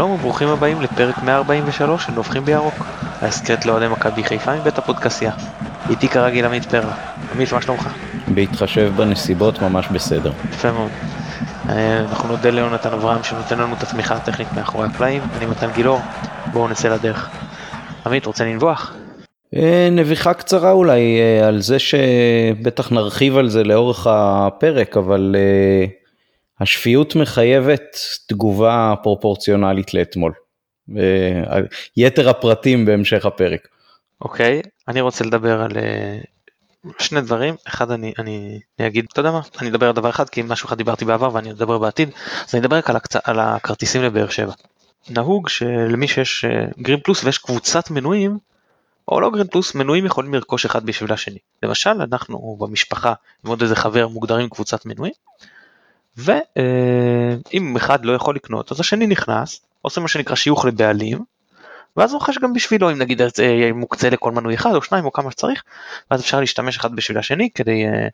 שלום וברוכים הבאים לפרק 143 של נובחים בירוק, ההסכת לאוהדי מכבי חיפה מבית הפודקסייה. איתי כרגיל עמית פרלה. עמית, מה שלומך? בהתחשב בנסיבות ממש בסדר. יפה מאוד. אה, אנחנו נודה ליונתן אברהם שנותן לנו את התמיכה הטכנית מאחורי הקלעים, אני מתן גילאור, בואו נצא לדרך. עמית, רוצה לנבוח? אה, נביחה קצרה אולי אה, על זה שבטח נרחיב על זה לאורך הפרק, אבל השפיות מחייבת תגובה פרופורציונלית לאתמול. יתר הפרטים בהמשך הפרק. אוקיי, אני רוצה לדבר על שני דברים, אחד אני, אני, אני אגיד, אתה יודע מה, אני אדבר על דבר אחד כי משהו אחד דיברתי בעבר ואני אדבר בעתיד, אז אני אדבר רק על, הקצ... על הכרטיסים לבאר שבע. נהוג שלמי שיש גרין אה, פלוס ויש קבוצת מנויים, או לא גרין פלוס, מנויים יכולים לרכוש אחד בשביל השני. למשל, אנחנו במשפחה עם עוד איזה חבר מוגדרים קבוצת מנויים, ואם אחד לא יכול לקנות, אז השני נכנס, עושה מה שנקרא שיוך לבעלים, ואז רוכש גם בשבילו אם נגיד זה יהיה מוקצה לכל מנוי אחד או שניים או כמה שצריך ואז אפשר להשתמש אחד בשביל השני כדי uh,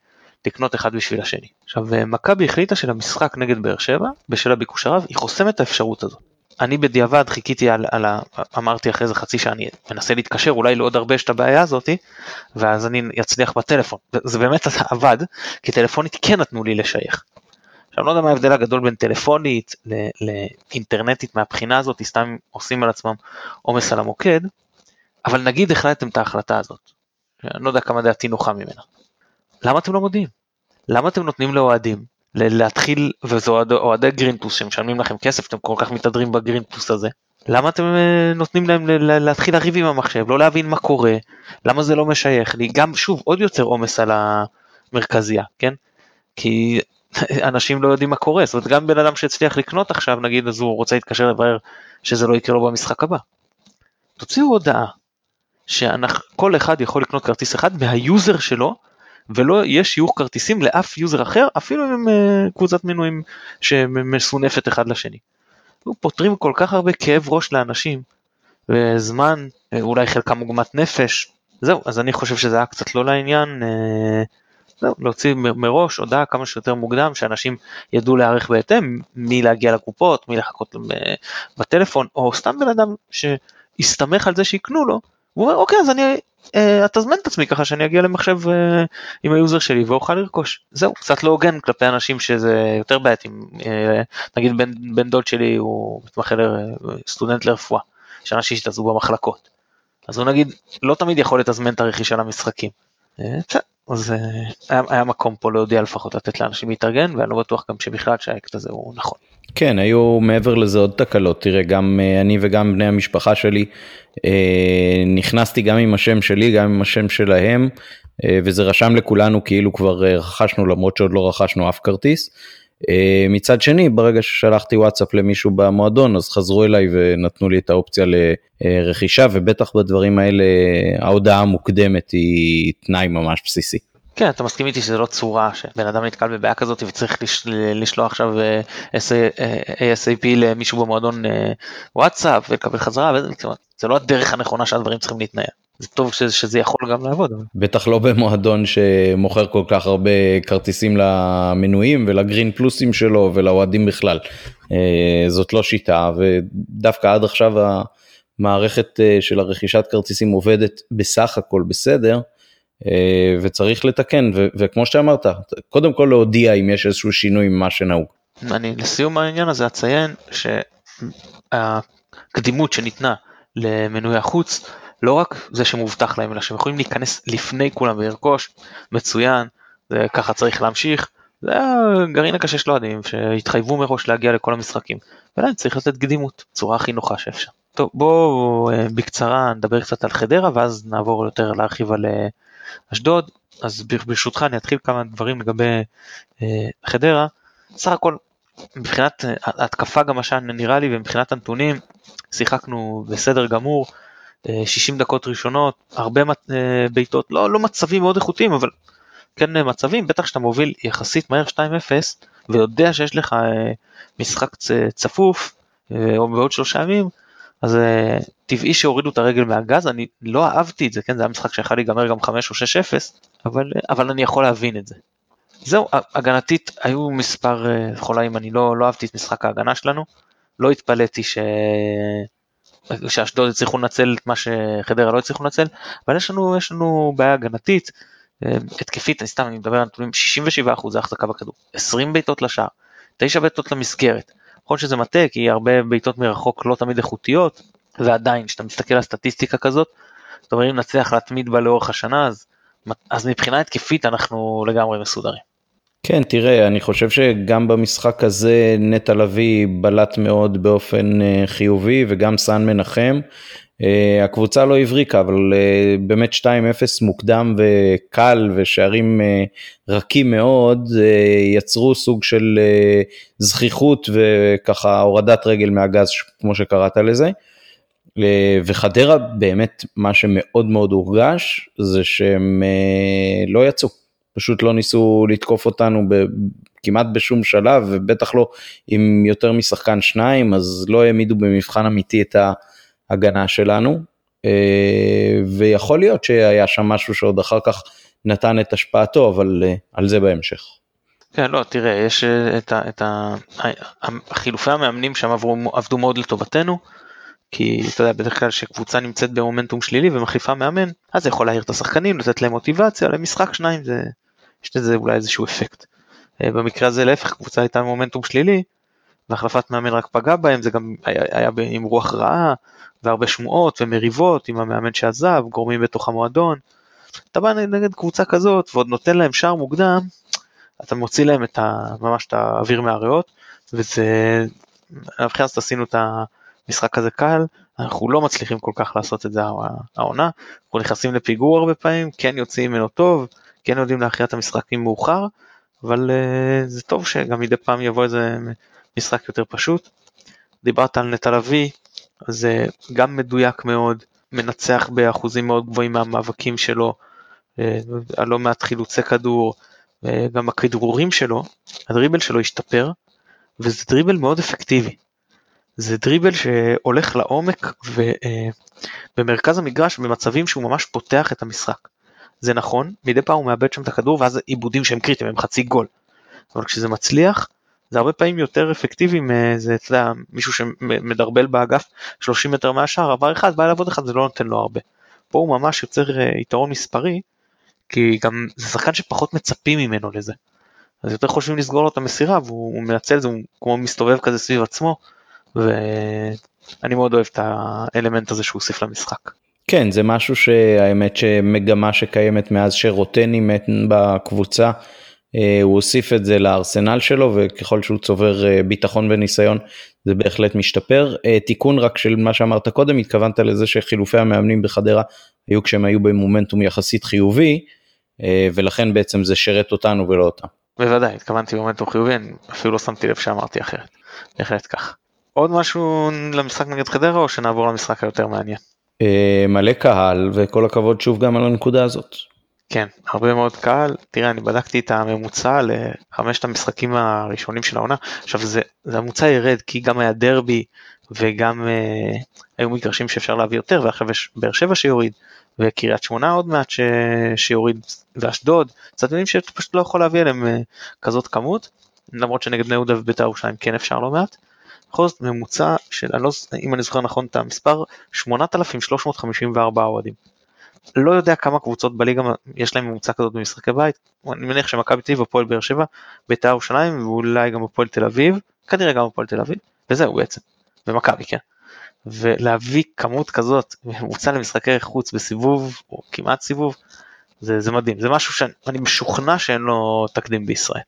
לקנות אחד בשביל השני. עכשיו uh, מכבי החליטה שלמשחק נגד באר שבע בשל הביקוש הרב היא חוסמת את האפשרות הזאת. אני בדיעבד חיכיתי על, על ה... אמרתי אחרי זה חצי שאני מנסה להתקשר אולי לעוד הרבה את הבעיה הזאתי ואז אני אצליח בטלפון זה באמת עבד כי טלפונית כן נתנו לי לשייך. עכשיו אני לא יודע מה ההבדל הגדול בין טלפונית לאינטרנטית מהבחינה הזאת, סתם עושים על עצמם עומס על המוקד, אבל נגיד החלטתם את ההחלטה הזאת, אני לא יודע כמה דעתי נוחה ממנה. למה אתם לא מודיעים? למה אתם נותנים לאוהדים להתחיל, וזה אוהדי גרינפוס שמשלמים לכם כסף, אתם כל כך מתהדרים בגרינפוס הזה, למה אתם אה, נותנים להם להתחיל לריב עם המחשב, לא להבין מה קורה, למה זה לא משייך לי, גם שוב עוד יותר עומס על המרכזייה, כן? כי אנשים לא יודעים מה קורה, זאת אומרת גם בן אדם שהצליח לקנות עכשיו נגיד אז הוא רוצה להתקשר לברר שזה לא יקרה לו במשחק הבא. תוציאו הודעה שכל אחד יכול לקנות כרטיס אחד מה user שלו ולא יהיה שיוך כרטיסים לאף user אחר אפילו אם הם אה, קבוצת מנויים שמסונפת אחד לשני. פותרים כל כך הרבה כאב ראש לאנשים וזמן אה, אולי חלקם עוגמת נפש זהו אז אני חושב שזה היה קצת לא לעניין. אה, להוציא מראש הודעה כמה שיותר מוקדם, שאנשים ידעו להיערך בהתאם, מי להגיע לקופות, מי לחכות בטלפון, או סתם בן אדם שהסתמך על זה שיקנו לו, הוא אומר אוקיי אז אני אה, אתזמן את עצמי ככה שאני אגיע למחשב אה, עם ה user שלי ואוכל לרכוש. זהו, קצת לא הוגן כלפי אנשים שזה יותר בעייתי, אה, נגיד בן, בן דוד שלי הוא מתמחה סטודנט לרפואה, יש אנשים שהתעזבו במחלקות. אז הוא נגיד לא תמיד יכול לתזמן את הרכישה למשחקים. אז אה, היה, היה מקום פה להודיע לפחות לתת לאנשים להתארגן ואני לא בטוח גם שבכלל שהאקט הזה הוא נכון. כן היו מעבר לזה עוד תקלות תראה גם אה, אני וגם בני המשפחה שלי אה, נכנסתי גם עם השם שלי גם עם השם שלהם וזה רשם לכולנו כאילו כבר רכשנו למרות שעוד לא רכשנו אף כרטיס. אה, מצד שני, ברגע ששלחתי וואטסאפ למישהו במועדון, אז חזרו אליי ונתנו לי את האופציה לרכישה, ובטח בדברים האלה ההודעה המוקדמת היא תנאי ממש בסיסי. כן, אתה מסכים איתי שזה לא צורה שבן אדם נתקל בבעיה כזאת וצריך לשלוח עכשיו אה, אה, ASAP למישהו במועדון וואטסאפ ולקבל חזרה, זה לא הדרך הנכונה שהדברים צריכים להתנהל. זה טוב שזה, שזה יכול גם לעבוד. בטח לא במועדון שמוכר כל כך הרבה כרטיסים למנויים ולגרין פלוסים שלו ולאוהדים בכלל. אה, זאת לא שיטה ודווקא עד עכשיו המערכת אה, של הרכישת כרטיסים עובדת בסך הכל בסדר. אה, וצריך לתקן וכמו שאמרת קודם כל להודיע אם יש איזשהו שינוי ממה שנהוג. אני לסיום העניין הזה אציין שהקדימות שניתנה למנוי החוץ לא רק זה שמובטח להם, אלא שהם יכולים להיכנס לפני כולם ולרכוש, מצוין, זה ככה צריך להמשיך. זה הגרעין הקשה של אוהדים שהתחייבו מראש להגיע לכל המשחקים, ולהם צריך לתת קדימות, בצורה הכי נוחה שאפשר. טוב בואו אה, בקצרה נדבר קצת על חדרה ואז נעבור יותר להרחיב על אה, אשדוד. אז ברשותך אני אתחיל כמה דברים לגבי אה, חדרה. סך הכל מבחינת התקפה גם מה שנראה לי ומבחינת הנתונים שיחקנו בסדר גמור. 60 דקות ראשונות, הרבה אה, בעיטות, לא, לא מצבים מאוד איכותיים, אבל כן אה, מצבים, בטח שאתה מוביל יחסית מהר 2-0 ויודע שיש לך אה, משחק צפוף, או בעוד שלושה ימים, אז טבעי שהורידו את הרגל מהגז, אני לא אהבתי את זה, כן, זה היה משחק שיכול להיגמר גם 5 או 6-0, אבל, אבל אני יכול להבין את זה. זהו, הגנתית היו מספר חולאים, אני לא, לא אהבתי את משחק ההגנה שלנו, לא התפלאתי ש... שאשדוד הצליחו לנצל את מה שחדרה לא הצליחו לנצל, אבל יש לנו, יש לנו בעיה הגנתית, אה, התקפית, אני סתם, אני מדבר על נתונים, 67% זה החזקה בכדור, 20 בעיטות לשער, 9 בעיטות למסגרת. נכון שזה מטה, כי הרבה בעיטות מרחוק לא תמיד איכותיות, ועדיין, כשאתה מסתכל על סטטיסטיקה כזאת, זאת אומרת, אם נצליח להתמיד בה לאורך השנה, אז, אז מבחינה התקפית אנחנו לגמרי מסודרים. כן, תראה, אני חושב שגם במשחק הזה נטע לביא בלט מאוד באופן אה, חיובי וגם סאן מנחם. אה, הקבוצה לא הבריקה, אבל אה, באמת 2-0 מוקדם וקל ושערים רכים מאוד יצרו סוג של זכיחות וככה הורדת רגל מהגז, כמו שקראת לזה. וחדרה באמת מה שמאוד מאוד הורגש זה שהם לא יצאו. פשוט לא ניסו לתקוף אותנו ב, כמעט בשום שלב, ובטח לא עם יותר משחקן שניים, אז לא העמידו במבחן אמיתי את ההגנה שלנו. אה, ויכול להיות שהיה שם משהו שעוד אחר כך נתן את השפעתו, אבל אה, על זה בהמשך. כן, לא, תראה, יש אה, את, ה, את ה, החילופי המאמנים שם עברו, עבדו מאוד לטובתנו, כי אתה יודע, בדרך כלל כשקבוצה נמצאת במומנטום שלילי ומחליפה מאמן, אז זה יכול להעיר את השחקנים, לתת להם מוטיבציה, למשחק שניים זה, יש לזה אולי איזשהו אפקט. אה, במקרה הזה להפך, קבוצה הייתה מומנטום שלילי, והחלפת מאמן רק פגע בהם, זה גם היה, היה עם רוח רעה, והרבה שמועות ומריבות עם המאמן שעזב, גורמים בתוך המועדון. אתה בא נגד קבוצה כזאת ועוד נותן להם שער מוקדם, אתה מוציא להם את ה, ממש את האוויר מהריאות, וזה, מבחינת הזאת עשינו את המשחק הזה קל, אנחנו לא מצליחים כל כך לעשות את זה העונה, אנחנו נכנסים לפיגור הרבה פעמים, כן יוצאים ממנו טוב, כן יודעים להכריע את המשחקים מאוחר, אבל uh, זה טוב שגם מדי פעם יבוא איזה משחק יותר פשוט. דיברת על נטע לביא, זה גם מדויק מאוד, מנצח באחוזים מאוד גבוהים מהמאבקים שלו, uh, על לא מעט חילוצי כדור, uh, גם הכדרורים שלו, הדריבל שלו השתפר, וזה דריבל מאוד אפקטיבי. זה דריבל שהולך לעומק ובמרכז המגרש במצבים שהוא ממש פותח את המשחק. זה נכון, מדי פעם הוא מאבד שם את הכדור ואז עיבודים שהם קריטיים, הם חצי גול. אבל כשזה מצליח, זה הרבה פעמים יותר אפקטיבי מאיזה, אתה יודע, מישהו שמדרבל באגף 30 מטר מהשאר, עבר אחד, בא לעבוד אחד, זה לא נותן לו הרבה. פה הוא ממש יוצר אה, יתרון מספרי, כי גם זה שחקן שפחות מצפים ממנו לזה. אז יותר חושבים לסגור לו את המסירה והוא מנצל זה, הוא כמו מסתובב כזה סביב עצמו, ואני מאוד אוהב את האלמנט הזה שהוא הוסיף למשחק. כן, זה משהו שהאמת שמגמה שקיימת מאז שרוטן אימת בקבוצה, אה, הוא הוסיף את זה לארסנל שלו וככל שהוא צובר אה, ביטחון וניסיון זה בהחלט משתפר. אה, תיקון רק של מה שאמרת קודם, התכוונת לזה שחילופי המאמנים בחדרה היו כשהם היו במומנטום יחסית חיובי ולכן בעצם זה שרת אותנו ולא אותם. בוודאי, התכוונתי במומנטום חיובי, אני אפילו לא שמתי לב שאמרתי אחרת, בהחלט כך. עוד משהו למשחק נגד חדרה או שנעבור למשחק היותר מעניין? אה, מלא קהל וכל הכבוד שוב גם על הנקודה הזאת. כן, הרבה מאוד קהל. תראה, אני בדקתי את הממוצע לחמשת המשחקים הראשונים של העונה. עכשיו זה, זה הממוצע ירד כי גם היה דרבי וגם אה, היו מגרשים שאפשר להביא יותר ועכשיו יש באר שבע שיוריד וקריית שמונה עוד מעט ש... שיוריד ואשדוד. צדדים שאתה פשוט לא יכול להביא אליהם אה, כזאת כמות. למרות שנגד בני יהודה ובית"ר ירושלים כן אפשר לא מעט. בכל זאת ממוצע של, אני לא, אם אני זוכר נכון את המספר, 8,354 אוהדים. לא יודע כמה קבוצות בליגה יש להם ממוצע כזאת במשחקי בית, אני מניח שמכבי תל אביב, הפועל באר שבע, בית"ר ירושלים ואולי גם הפועל תל אביב, כנראה גם הפועל תל אביב, וזהו בעצם, ומכבי כן. ולהביא כמות כזאת ממוצע למשחקי חוץ בסיבוב או כמעט סיבוב זה, זה מדהים זה משהו שאני משוכנע שאין לו תקדים בישראל.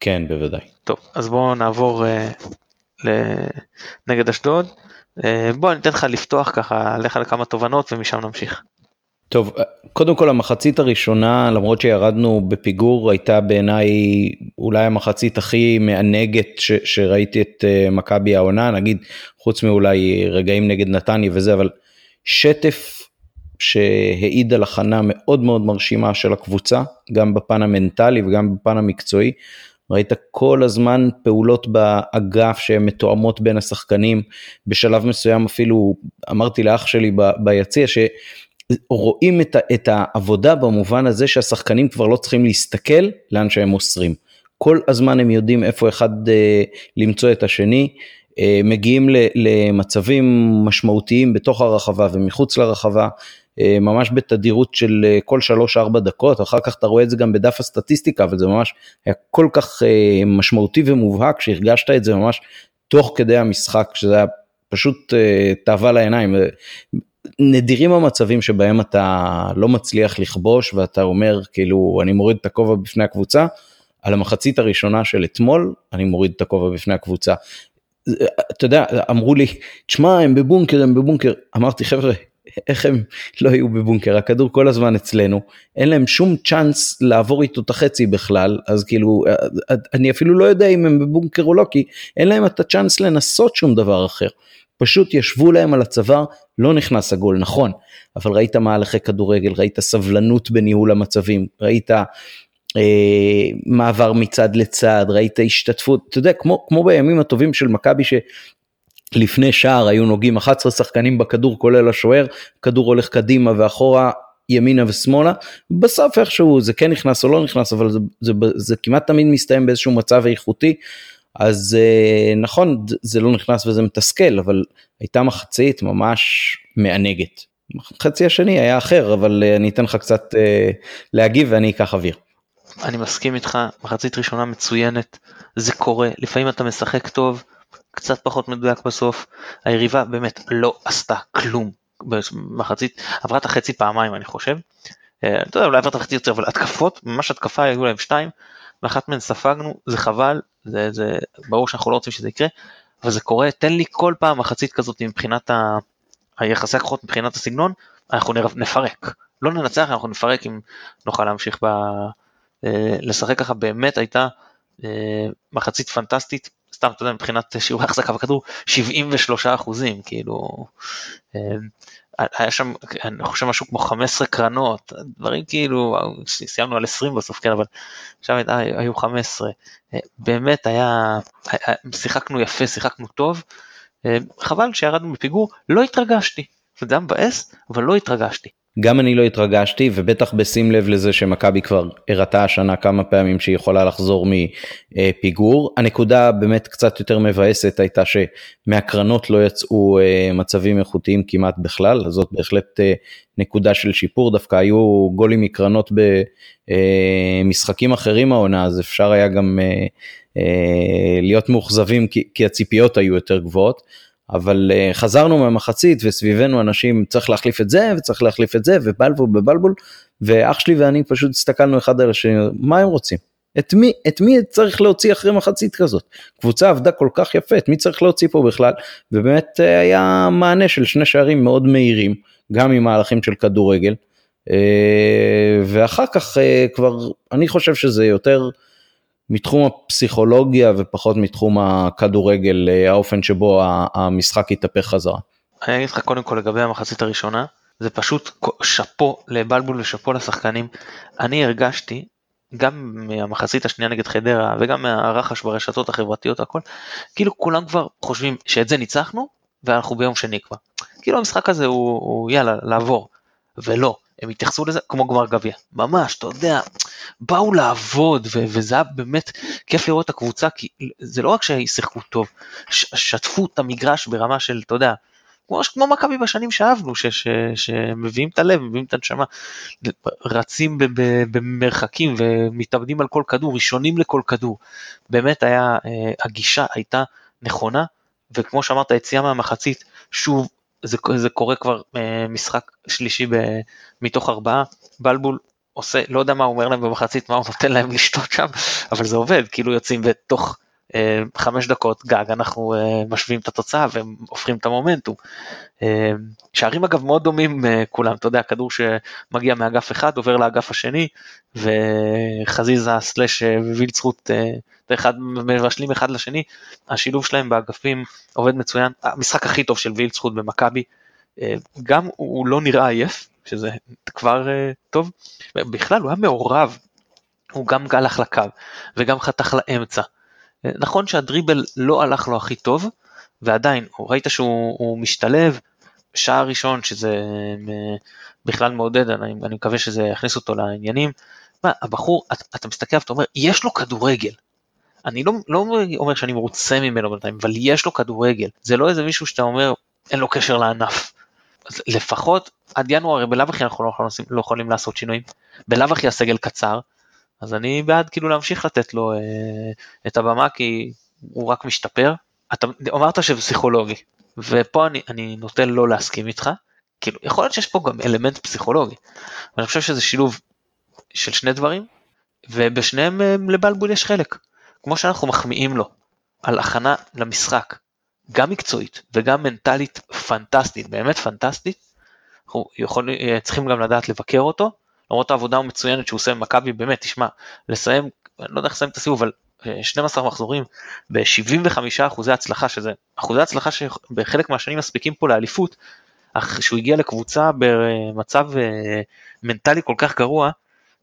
כן בוודאי. טוב אז בואו נעבור uh, נגד אשדוד. אה, בוא אני אתן לך לפתוח ככה, לך לכמה תובנות ומשם נמשיך. טוב, קודם כל המחצית הראשונה, למרות שירדנו בפיגור, הייתה בעיניי אולי המחצית הכי מענגת ש, שראיתי את uh, מכבי העונה, נגיד, חוץ מאולי רגעים נגד נתניה וזה, אבל שטף שהעיד על הכנה מאוד מאוד מרשימה של הקבוצה, גם בפן המנטלי וגם בפן המקצועי. ראית כל הזמן פעולות באגף שהן מתואמות בין השחקנים, בשלב מסוים אפילו אמרתי לאח שלי ביציע שרואים את, את העבודה במובן הזה שהשחקנים כבר לא צריכים להסתכל לאן שהם מוסרים. כל הזמן הם יודעים איפה אחד אה, למצוא את השני. אה, מגיעים למצבים משמעותיים בתוך הרחבה ומחוץ לרחבה, ממש בתדירות של אה, כל 3-4 דקות, אחר כך אתה רואה את זה גם בדף הסטטיסטיקה, אבל זה ממש היה כל כך משמעותי ומובהק שהרגשת את זה ממש תוך כדי המשחק, שזה היה פשוט תאווה לעיניים. נדירים המצבים שבהם אתה לא מצליח לכבוש ואתה אומר כאילו אני מוריד את הכובע בפני הקבוצה, על המחצית הראשונה של אתמול אני מוריד את הכובע בפני הקבוצה. אתה יודע, אמרו לי, תשמע, הם בבונקר, הם בבונקר. אמרתי, חבר'ה, איך הם לא יהיו בבונקר? הכדור כל הזמן אצלנו, אין להם שום צ'אנס לעבור איתו את החצי בכלל, אז כאילו, אני אפילו לא יודע אם הם בבונקר או לא, כי אין להם את הצ'אנס לנסות שום דבר אחר. פשוט ישבו להם על הצוואר, לא נכנס הגול, נכון, אבל ראית מהלכי כדורגל, ראית סבלנות בניהול המצבים, ראית אה, מעבר מצד לצד, ראית השתתפות, אתה יודע, כמו, כמו בימים הטובים של מכבי שלפני שער היו נוגעים 11 שחקנים בכדור כולל השוער, כדור הולך קדימה ואחורה ימינה ושמאלה, בסוף איכשהו זה כן נכנס או לא נכנס, אבל זה, זה, זה, זה כמעט תמיד מסתיים באיזשהו מצב איכותי, אז אה, נכון, זה לא נכנס וזה מתסכל, אבל הייתה מחצית ממש מענגת. חצי השני היה אחר, אבל אה, אני אתן לך קצת להגיב ואני אקח אוויר. אני מסכים איתך, מחצית ראשונה מצוינת, זה קורה, לפעמים אתה משחק טוב, קצת פחות מדויק בסוף, היריבה באמת לא עשתה כלום במחצית, עברה את החצי פעמיים אני חושב, אתה יודע אולי עברת חצי יותר, אבל התקפות, ממש התקפה היו להם שתיים, ואחת מהן ספגנו, זה חבל, זה, זה ברור שאנחנו לא רוצים שזה יקרה, אבל זה קורה, תן לי כל פעם מחצית כזאת מבחינת ה... היחסי הכוחות מבחינת הסגנון, אנחנו נפרק. לא ננצח, אנחנו נפרק אם נוכל להמשיך ב... אה, לשחק ככה באמת הייתה אה, מחצית פנטסטית, סתם אתה יודע מבחינת שיעורי החזקה בכדור 73 אחוזים כאילו אה, היה שם אני חושב משהו כמו 15 קרנות דברים כאילו סיימנו על 20 בסוף כן אבל עכשיו היו 15 באמת היה שיחקנו יפה שיחקנו טוב חבל שירדנו מפיגור לא התרגשתי. זה היה מבאס אבל לא התרגשתי גם אני לא התרגשתי ובטח בשים לב לזה שמכבי כבר הראתה השנה כמה פעמים שהיא יכולה לחזור מפיגור. הנקודה באמת קצת יותר מבאסת הייתה שמהקרנות לא יצאו אה, מצבים איכותיים כמעט בכלל, אז זאת בהחלט אה, נקודה של שיפור, דווקא היו גולים מקרנות במשחקים אחרים העונה, אז אפשר היה גם אה, להיות מאוכזבים כי הציפיות היו יותר גבוהות. אבל uh, חזרנו מהמחצית וסביבנו אנשים צריך להחליף את זה וצריך להחליף את זה ובלבול בבלבול ואח שלי ואני פשוט הסתכלנו אחד על השני מה הם רוצים את מי את מי צריך להוציא אחרי מחצית כזאת קבוצה עבדה כל כך יפה את מי צריך להוציא פה בכלל ובאמת uh, היה מענה של שני שערים מאוד מהירים גם עם מהלכים של כדורגל uh, ואחר כך uh, כבר אני חושב שזה יותר. מתחום הפסיכולוגיה ופחות מתחום הכדורגל, אה, האופן שבו המשחק יתהפך חזרה. אני אגיד לך קודם כל לגבי המחצית הראשונה, זה פשוט שאפו לבלבול ושאפו לשחקנים. אני הרגשתי, גם מהמחצית השנייה נגד חדרה וגם מהרחש ברשתות החברתיות הכל, כאילו כולם כבר חושבים שאת זה ניצחנו ואנחנו ביום שני כבר. כאילו המשחק הזה הוא, הוא יאללה לעבור, ולא. הם התייחסו לזה כמו גמר גביע, ממש, אתה יודע, באו לעבוד, ו- וזה היה באמת כיף לראות את הקבוצה, כי זה לא רק שיחקו טוב, ש- שטפו את המגרש ברמה של, אתה יודע, כמו, כמו מכבי בשנים שאהבנו, ש- ש- שמביאים את הלב, מביאים את הנשמה, רצים ב- ב- במרחקים ומתאבדים על כל כדור, ראשונים לכל כדור, באמת היה, אה, הגישה הייתה נכונה, וכמו שאמרת, יציאה מהמחצית, שוב זה, זה קורה כבר אה, משחק שלישי ב, מתוך ארבעה, בלבול עושה, לא יודע מה הוא אומר להם במחצית, מה הוא נותן להם לשתות שם, אבל זה עובד, כאילו יוצאים בתוך חמש דקות גג, אנחנו אה, משווים את התוצאה והופכים את המומנטום. אה, שערים אגב מאוד דומים אה, כולם, אתה יודע, כדור שמגיע מאגף אחד עובר לאגף השני, וחזיזה סלאש אה, אה, ואחד מבשלים אחד לשני, השילוב שלהם באגפים עובד מצוין, המשחק הכי טוב של וילד זכות במכבי, אה, גם הוא לא נראה עייף, שזה כבר אה, טוב, בכלל הוא היה מעורב, הוא גם הלך לקו וגם חתך לאמצע. אה, נכון שהדריבל לא הלך לו הכי טוב, ועדיין, ראית שהוא משתלב, שער ראשון שזה בכלל מעודד, אני, אני מקווה שזה יכניס אותו לעניינים. מה, הבחור, אתה, אתה מסתכל ואתה אומר, יש לו כדורגל, אני לא, לא אומר שאני מרוצה ממנו בינתיים, אבל יש לו כדורגל. זה לא איזה מישהו שאתה אומר, אין לו קשר לענף. אז לפחות עד ינואר, בלאו הכי אנחנו לא יכולים, לא יכולים לעשות שינויים. בלאו הכי הסגל קצר, אז אני בעד כאילו להמשיך לתת לו אה, את הבמה, כי הוא רק משתפר. אתה אמרת שזה פסיכולוגי, ופה אני, אני נוטה לא להסכים איתך. כאילו, יכול להיות שיש פה גם אלמנט פסיכולוגי. ואני חושב שזה שילוב של שני דברים, ובשניהם אה, לבלבול יש חלק. כמו שאנחנו מחמיאים לו על הכנה למשחק, גם מקצועית וגם מנטלית פנטסטית, באמת פנטסטית, אנחנו יכול, אה, צריכים גם לדעת לבקר אותו, למרות העבודה המצוינת שהוא עושה במכבי, באמת, תשמע, לסיים, אני לא יודע איך לסיים את הסיבוב, אבל 12 אה, מחזורים ב-75 אחוזי הצלחה, שזה אחוזי הצלחה שבחלק מהשנים מספיקים פה לאליפות, אך שהוא הגיע לקבוצה במצב אה, מנטלי כל כך גרוע,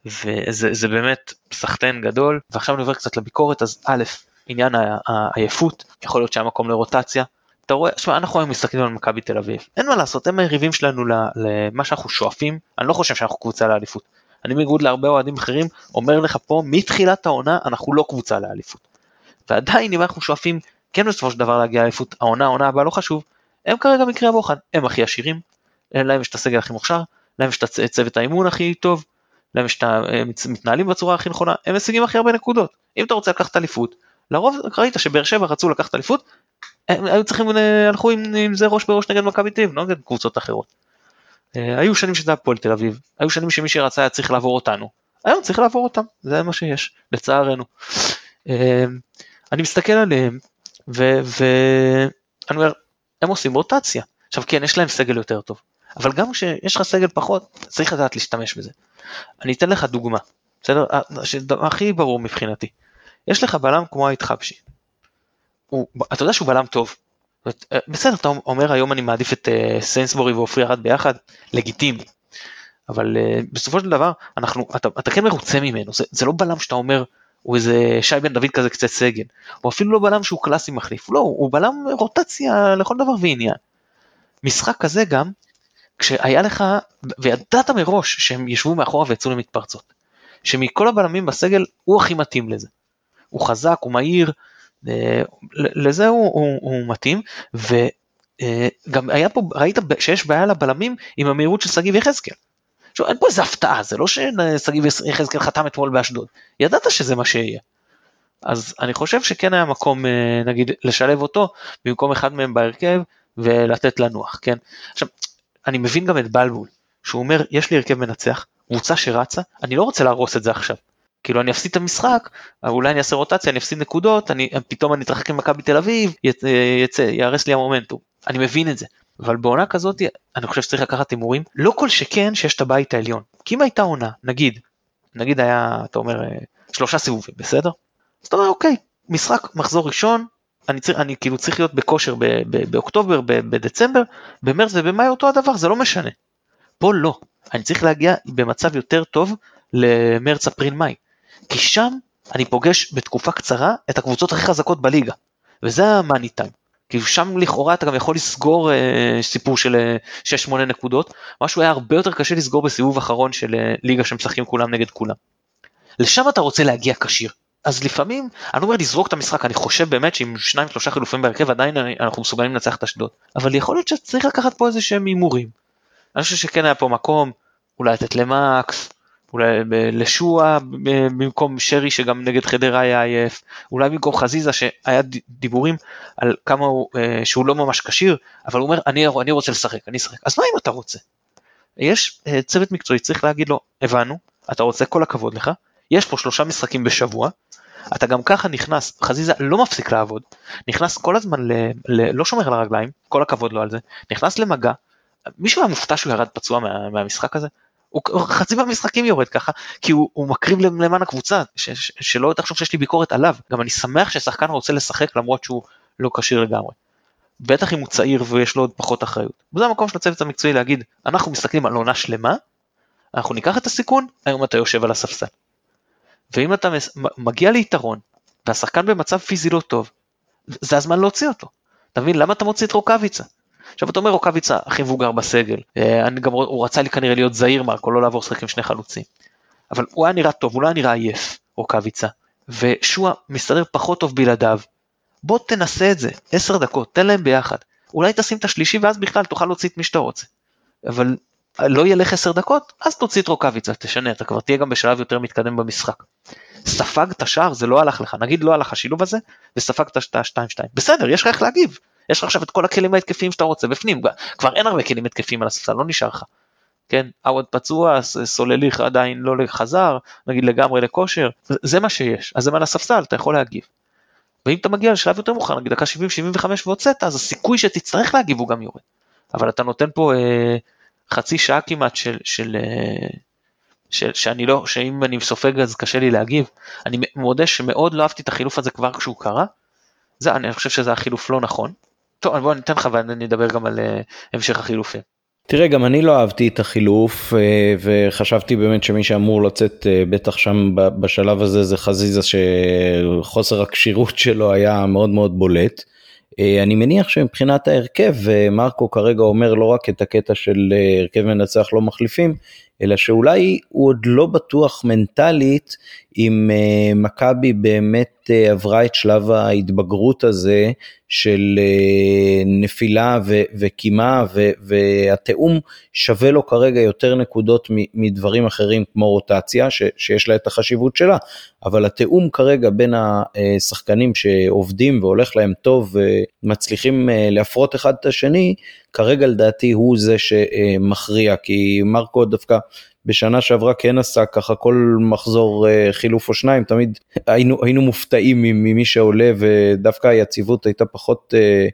וזה באמת סחטיין גדול, ועכשיו אני עובר קצת לביקורת, אז א', עניין העייפות, יכול להיות שהיה מקום לרוטציה. אתה רואה, שמע, אנחנו היום מסתכלים על מכבי תל אביב, אין מה לעשות, הם היריבים שלנו למה שאנחנו שואפים, אני לא חושב שאנחנו קבוצה לאליפות. אני בניגוד להרבה אוהדים אחרים, אומר לך פה, מתחילת העונה אנחנו לא קבוצה לאליפות. ועדיין אם אנחנו שואפים כן בסופו של דבר להגיע לאליפות, העונה, העונה הבאה לא חשוב, הם כרגע מקרה הבוחן, הם הכי עשירים, להם יש את הסגל הכי מוכשר, להם יש את צוות האימון הכי טוב, להם יש את המתנהלים בצורה הכי נכונה, הם משיגים הכי הרבה נקודות. אם אתה רוצה לקחת אליפות, לרוב ראית שבאר שבע רצו לקחת אליפות, הם היו צריכים, אה, הלכו עם, עם זה ראש בראש נגד מכבי תל אביב, לא נגד קבוצות אחרות. אה, היו שנים שזה הפועל תל אביב, היו שנים שמי שרצה היה צריך לעבור אותנו, היום צריך לעבור אותם, זה מה שיש, לצערנו. אה, אני מסתכל עליהם, ואני אומר, הם עושים רוטציה. עכשיו כן, יש להם סגל יותר טוב, אבל גם כשיש לך סגל פחות, צריך לדעת להשתמש בזה. אני אתן לך דוגמה, בסדר? הכי ברור מבחינתי. יש לך בלם כמו האתחבשי. אתה יודע שהוא בלם טוב. אה, בסדר, אתה אומר היום אני מעדיף את uh, סיינסבורי ועופרי ארד ביחד, לגיטימי. אבל uh, בסופו של דבר, אנחנו, אתה, אתה כן מרוצה ממנו, זה, זה לא בלם שאתה אומר, הוא איזה שי בן דוד כזה קצת סגן, הוא אפילו לא בלם שהוא קלאסי מחליף, לא, הוא בלם רוטציה לכל דבר ועניין. משחק כזה גם, כשהיה לך, וידעת מראש שהם ישבו מאחורה ויצאו למתפרצות, שמכל הבלמים בסגל הוא הכי מתאים לזה. הוא חזק, הוא מהיר, אה, לזה הוא, הוא, הוא מתאים, וגם היה פה, ראית שיש בעיה לבלמים עם המהירות של שגיב יחזקאל. עכשיו, אין פה איזה הפתעה, זה לא ששגיב יחזקאל חתם אתמול באשדוד, ידעת שזה מה שיהיה. אז אני חושב שכן היה מקום, אה, נגיד, לשלב אותו במקום אחד מהם בהרכב ולתת לנוח, כן? עכשיו, אני מבין גם את בלבול, שהוא אומר, יש לי הרכב מנצח, קבוצה שרצה, אני לא רוצה להרוס את זה עכשיו. כאילו אני אפסיד את המשחק, אולי אני אעשה רוטציה, אני אפסיד נקודות, אני, פתאום אני אתרחק ממכבי תל אביב, יצא, יהרס לי המומנטום. אני מבין את זה. אבל בעונה כזאת אני חושב שצריך לקחת הימורים, לא כל שכן שיש את הבית העליון. כי אם הייתה עונה, נגיד, נגיד היה, אתה אומר, אה, שלושה סיבובים, בסדר? אז אתה אומר, אוקיי, משחק מחזור ראשון, אני, צריך, אני כאילו צריך להיות בכושר ב, ב, באוקטובר, ב, בדצמבר, במרץ ובמאי אותו הדבר, זה לא משנה. פה לא, אני צריך להגיע במצב יותר טוב למרץ, אפריל, מאי. כי שם אני פוגש בתקופה קצרה את הקבוצות הכי חזקות בליגה, וזה המאני טיים. כי שם לכאורה אתה גם יכול לסגור אה, סיפור של אה, 6-8 נקודות, משהו היה הרבה יותר קשה לסגור בסיבוב אחרון של אה, ליגה שמשחקים כולם נגד כולם. לשם אתה רוצה להגיע כשיר. אז לפעמים, אני אומר לזרוק את המשחק, אני חושב באמת שעם שניים שלושה חילופים בהרכב עדיין אנחנו מסוגלים לנצח את אשדוד, אבל יכול להיות שצריך לקחת פה איזה שהם הימורים. אני חושב שכן היה פה מקום, אולי לתת למקס, אולי לשועה במקום שרי שגם נגד חדרה היה עייף, אולי במקום חזיזה שהיה דיבורים על כמה הוא, אה, שהוא לא ממש כשיר, אבל הוא אומר אני, אני רוצה לשחק, אני אשחק, אז מה אם אתה רוצה? יש אה, צוות מקצועי, צריך להגיד לו, הבנו, אתה רוצה כל הכבוד לך, יש פה שלושה משחקים בשבוע, אתה גם ככה נכנס, חזיזה לא מפסיק לעבוד, נכנס כל הזמן, ל, ל, לא שומר על הרגליים, כל הכבוד לו על זה, נכנס למגע, מישהו היה מופתע שהוא ירד פצוע מה, מהמשחק הזה? הוא חצי מהמשחקים יורד ככה, כי הוא, הוא מקריב למען הקבוצה, ש, ש, שלא תחשוב שיש לי ביקורת עליו, גם אני שמח ששחקן רוצה לשחק למרות שהוא לא כשיר לגמרי. בטח אם הוא צעיר ויש לו עוד פחות אחריות. וזה המקום של הצוות המקצועי להגיד, אנחנו מסתכלים על עונה שלמה, אנחנו ניקח את הסיכון, היום אתה יושב על הספסל. ואם אתה מגיע ליתרון, והשחקן במצב פיזי לא טוב, זה הזמן להוציא אותו. אתה מבין? למה אתה מוציא את רוקאביצה? עכשיו אתה אומר רוקאביצה הכי מבוגר בסגל, אה, אני גם, הוא רצה לי כנראה להיות זהיר מרקו, לא לעבור לשחק עם שני חלוצים. אבל הוא היה נראה טוב, הוא לא היה נראה עייף, רוקאביצה. ושועה מסתדר פחות טוב בלעדיו, בוא תנסה את זה, 10 דקות, תן להם ביחד. אולי תשים את השלישי ואז בכלל תוכל להוציא את מי שאתה רוצה. אבל לא ילך 10 דקות, אז תוציא את רוקאביצה, תשנה, אתה כבר תהיה גם בשלב יותר מתקדם במשחק. ספגת שער, זה לא הלך לך, נגיד לא הלך השילוב הזה, וספגת את ה-2-2. בסדר, יש לך איך להגיב. יש לך עכשיו את כל הכלים ההתקפיים שאתה רוצה בפנים, כבר אין הרבה כלים התקפיים על הספסל, לא נשאר לך. כן, עווד פצוע, סולליך עדיין לא חזר, נגיד לגמרי לכושר, זה מה שיש, אז הם על הספסל, אתה יכול להגיב. ואם אתה מגיע לשלב יותר מאוחר, נגיד דקה 70-75 והוצאת, אז הסיכוי שתצטרך להגיב הוא גם יורד. אבל אתה נותן פה אה, חצי שעה כמעט של, של, אה, של, שאני לא, שאם אני סופג אז קשה לי להגיב. אני מודה שמאוד לא אהבתי את החילוף הזה כבר כשהוא קרה. זה, אני חושב שזה החילוף לא נכון. טוב, בוא אני אתן לך ואני אדבר גם על אה, המשך החילופים. תראה, גם אני לא אהבתי את החילוף, אה, וחשבתי באמת שמי שאמור לצאת אה, בטח שם בשלב הזה זה חזיזה שחוסר הכשירות שלו היה מאוד מאוד בולט. אני מניח שמבחינת ההרכב, מרקו כרגע אומר לא רק את הקטע של הרכב מנצח לא מחליפים, אלא שאולי הוא עוד לא בטוח מנטלית אם מכבי באמת עברה את שלב ההתבגרות הזה של אה, נפילה וקימה והתיאום שווה לו כרגע יותר נקודות מדברים אחרים כמו רוטציה ש, שיש לה את החשיבות שלה, אבל התיאום כרגע בין השחקנים שעובדים והולך להם טוב ומצליחים אה, להפרות אחד את השני, כרגע לדעתי הוא זה שמכריע כי מרקו דווקא בשנה שעברה כן עשה ככה כל מחזור אה, חילוף או שניים, תמיד היינו, היינו מופתעים ממי שעולה ודווקא היציבות הייתה פחות אה,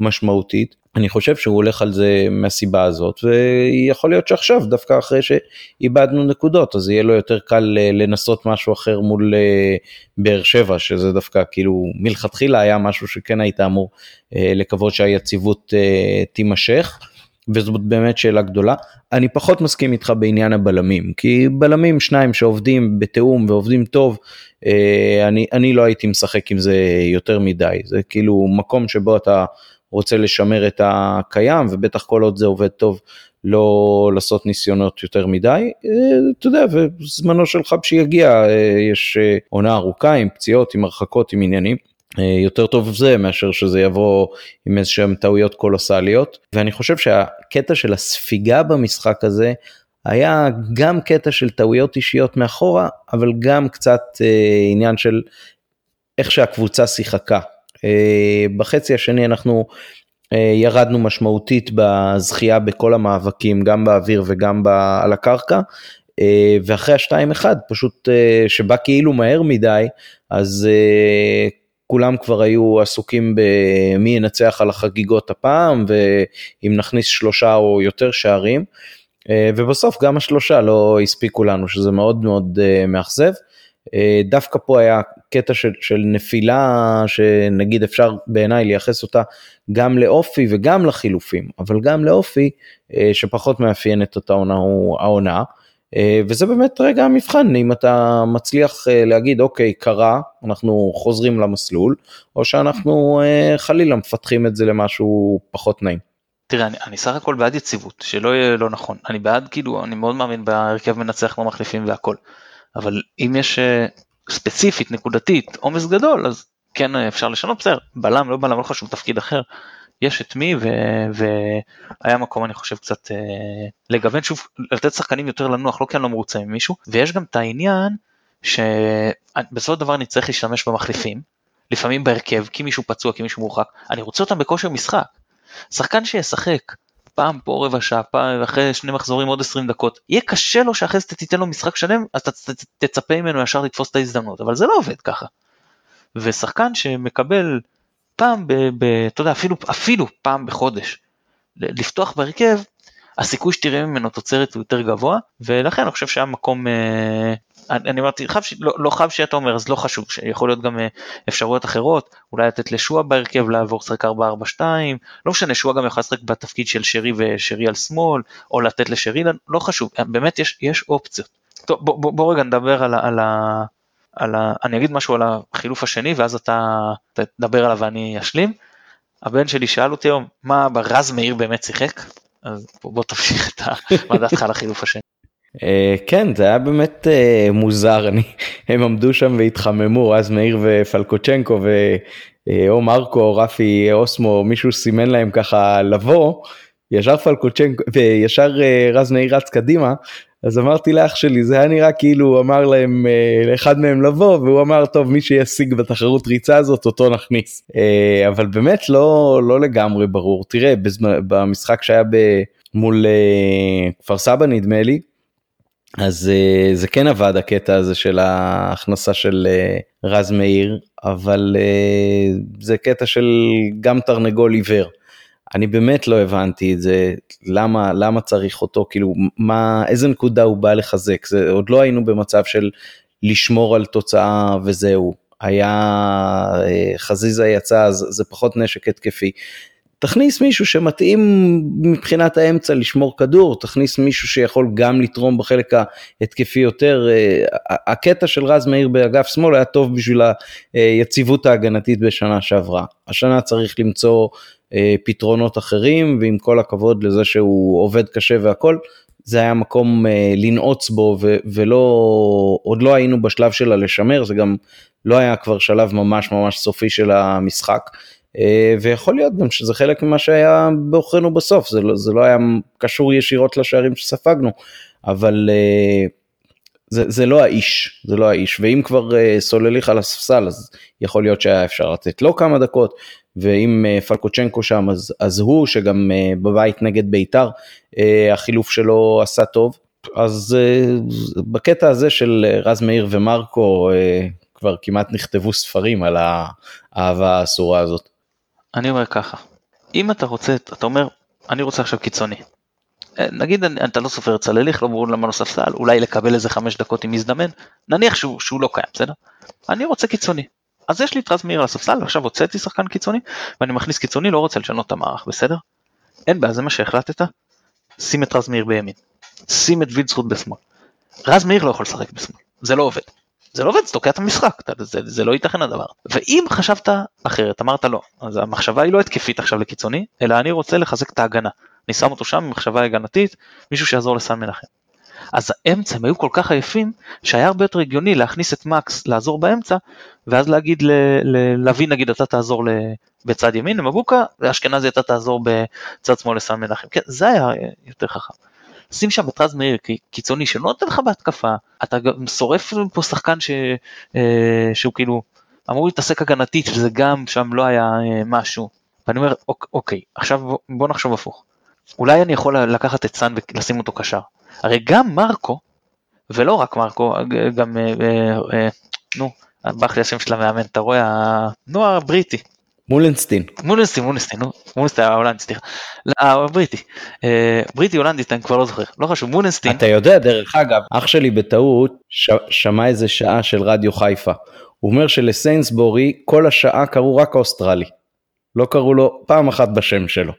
משמעותית. אני חושב שהוא הולך על זה מהסיבה הזאת ויכול להיות שעכשיו דווקא אחרי שאיבדנו נקודות אז יהיה לו יותר קל אה, לנסות משהו אחר מול באר שבע שזה דווקא כאילו מלכתחילה היה משהו שכן היית אמור לקוות שהיציבות תימשך. וזאת באמת שאלה גדולה. אני פחות מסכים איתך בעניין הבלמים, כי בלמים שניים שעובדים בתיאום ועובדים טוב, אה, אני, אני לא הייתי משחק עם זה יותר מדי, זה כאילו מקום שבו אתה רוצה לשמר את הקיים, ובטח כל עוד זה עובד טוב, לא לעשות ניסיונות יותר מדי, אה, אתה יודע, וזמנו של חבשי יגיע, אה, יש עונה ארוכה עם פציעות, עם הרחקות, עם עניינים. אה, יותר טוב זה מאשר שזה יבוא עם איזשהם טעויות קולוסליות ואני חושב שהקטע של הספיגה במשחק הזה היה גם קטע של טעויות אישיות מאחורה אבל גם קצת אה, עניין של איך שהקבוצה שיחקה. אה, בחצי השני אנחנו אה, ירדנו משמעותית בזכייה בכל המאבקים גם באוויר וגם על הקרקע אה, ואחרי השתיים אחד פשוט שבא כאילו מהר מדי אז כולם כבר היו עסוקים במי ינצח על החגיגות הפעם ואם נכניס שלושה או יותר שערים ובסוף גם השלושה לא הספיקו לנו שזה מאוד מאוד מאכזב. אה, דווקא פה היה קטע של, של נפילה שנגיד אפשר בעיניי לייחס אותה גם לאופי וגם לחילופים אבל גם לאופי שפחות מאפיינת אותה העונה. אה, וזה באמת רגע המבחן אם אתה מצליח אה, להגיד אוקיי קרה אנחנו חוזרים למסלול או שאנחנו אה, חלילה מפתחים את זה למשהו פחות נעים. תראה אני, אני סך הכל בעד יציבות שלא יהיה לא נכון אני בעד כאילו אני מאוד מאמין בהרכב מנצח לא מחליפים והכל אבל אם יש ספציפית נקודתית עומס גדול אז כן אפשר לשנות. בסדר בלם לא בלם לא חשוב תפקיד אחר. יש את מי והיה מקום אני חושב קצת אה, לגוון. שוב לתת שחקנים יותר לנוח לא כי אני לא מרוצה ממישהו ויש גם את העניין שבסופו של דבר צריך להשתמש במחליפים לפעמים בהרכב כי מישהו פצוע כי מישהו מורחק. אני רוצה אותם בכושר משחק. שחקן שישחק פעם פה רבע שעה פעם אחרי שני מחזורים עוד 20 דקות יהיה קשה לו שאחרי זה תיתן לו משחק שלם אז אתה תצפה ממנו ישר לתפוס את ההזדמנות אבל זה לא עובד ככה. ושחקן שמקבל פעם, ב, ב, אתה יודע, אפילו, אפילו פעם בחודש, לפתוח בהרכב, הסיכוי שתראה ממנו תוצרת הוא יותר גבוה, ולכן אני חושב שהיה מקום, אה, אני אמרתי, חב, לא, לא חב שאתה אומר, אז לא חשוב, יכול להיות גם אה, אפשרויות אחרות, אולי לתת לשועה בהרכב לעבור לשחק 4-4-2, לא משנה, שועה גם יכול לשחק בתפקיד של שרי ושרי על שמאל, או לתת לשרי, לא חשוב, באמת יש, יש אופציות. טוב, בוא, בוא, בוא רגע נדבר על, על, על ה... אני אגיד משהו על החילוף השני ואז אתה תדבר עליו ואני אשלים. הבן שלי שאל אותי היום מה רז מאיר באמת שיחק אז בוא, בוא תמשיך את מה דעתך על החילוף השני. כן זה היה באמת uh, מוזר. אני הם עמדו שם והתחממו אז מאיר ופלקוצ'נקו ואו מרקו או רפי אוסמו מישהו סימן להם ככה לבוא ישר פלקוצ'נקו וישר uh, רז מאיר רץ קדימה אז אמרתי לאח שלי זה היה נראה כאילו הוא אמר להם לאחד מהם לבוא והוא אמר טוב מי שישיג בתחרות ריצה הזאת אותו נכניס. אבל באמת לא לא לגמרי ברור. תראה במשחק שהיה מול כפר סבא נדמה לי אז uh, זה כן עבד הקטע הזה של ההכנסה של uh, רז מאיר אבל uh, זה קטע של גם תרנגול עיוור. אני באמת לא הבנתי את זה למה למה צריך אותו כאילו מה איזה נקודה הוא בא לחזק? זה עוד לא היינו במצב של לשמור על תוצאה וזהו. היה חזיזה יצא אז זה פחות נשק התקפי תכניס מישהו שמתאים מבחינת האמצע לשמור כדור, תכניס מישהו שיכול גם לתרום בחלק ההתקפי יותר. אה, הקטע של רז מאיר באגף שמאל היה טוב בשביל היציבות ההגנתית בשנה שעברה. השנה צריך למצוא אה, פתרונות אחרים, ועם כל הכבוד לזה שהוא עובד קשה והכל, זה היה מקום אה, לנעוץ בו ולא, עוד לא היינו בשלב של הלשמר, זה גם לא היה כבר שלב ממש ממש סופי של המשחק. אה, ויכול להיות גם שזה חלק ממה שהיה בעוכרינו בסוף, זה לא, זה לא היה קשור ישירות לשערים שספגנו, אבל אה, זה, זה לא האיש, זה לא האיש, ואם כבר אה, סולליך על הספסל אז יכול להיות שהיה אפשר לתת לו כמה דקות, ואם פלקוצ'נקו שם אז, אז הוא שגם בבית נגד בית"ר החילוף שלו עשה טוב, אז בקטע הזה של רז מאיר ומרקו כבר כמעט נכתבו ספרים על האהבה האסורה הזאת. אני אומר ככה, אם אתה רוצה, אתה אומר, אני רוצה עכשיו קיצוני. אה, נגיד אתה לא סופר את צלליך, לא ברור למה לא ספסל, אולי לקבל איזה חמש דקות אם מזדמן, נניח שהוא, שהוא לא קיים, בסדר? אני רוצה קיצוני. אז יש לי את רז מאיר על הספסל, ועכשיו הוצאתי שחקן קיצוני, ואני מכניס קיצוני, לא רוצה לשנות את המערך, בסדר? אין בעיה, זה מה שהחלטת, שים את רז מאיר בימין, שים את וילדסחוט בשמאל. רז מאיר לא יכול לשחק בשמאל, זה לא עובד. זה לא עובד, זה תוקע את המשחק, זה, זה לא ייתכן הדבר. ואם חשבת אחרת, אמרת לא, אז המחשבה היא לא התקפית עכשיו לקיצוני, אלא אני רוצה לחזק את ההגנה. אני שם אותו שם עם מחשבה הגנתית, מישהו שיעזור לסן מנחם. אז האמצע הם היו כל כך עייפים, שהיה הרבה יותר הגיוני להכניס את מקס לעזור באמצע, ואז להגיד ללוי נגיד אתה תעזור בצד ימין למבוקה, ואשכנזי אתה תעזור בצד שמאל לסן מנחם. כן, זה היה יותר חכם. שים שם את רז מאיר קיצוני שלא נותן לך בהתקפה, אתה גם שורף פה שחקן ש, אה, שהוא כאילו אמור להתעסק הגנתית וזה גם שם לא היה אה, משהו. ואני אומר אוק, אוקיי עכשיו בוא, נחשוב הפוך. אולי אני יכול לקחת את סאן ולשים אותו קשר. הרי גם מרקו ולא רק מרקו גם אה, אה, אה, נו ברח לי השם של המאמן אתה רואה נו הבריטי מולנסטין. מולנסטין, מולנסטין, נו, מולנסטין ההולנדי, סליחה. לא, הבריטי. אה, בריטי הולנדית, אני כבר לא זוכר. לא חשוב, מולנסטין. אתה יודע, דרך אגב, אח שלי בטעות שמע איזה שעה של רדיו חיפה. הוא אומר שלסיינסבורי כל השעה קראו רק אוסטרלי. לא קראו לו פעם אחת בשם שלו.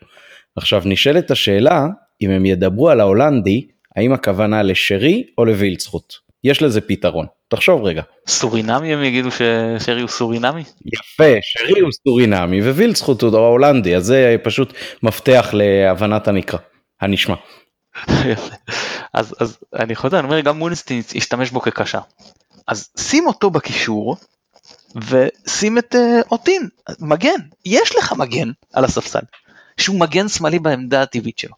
עכשיו נשאלת השאלה, אם הם ידברו על ההולנדי, האם הכוונה לשרי או לווילצחוט? יש לזה פתרון. תחשוב רגע. סורינמי הם יגידו ששרי הוא סורינמי? יפה, שרי הוא סורינמי ווילצחוט הוא ההולנדי, אז זה פשוט מפתח להבנת הנקרא, הנשמע. אז, אז אני חוזר, אני אומר גם מונסטין ישתמש בו כקשר. אז שים אותו בקישור ושים את uh, אוטין, מגן, יש לך מגן על הספסל, שהוא מגן שמאלי בעמדה הטבעית שלו.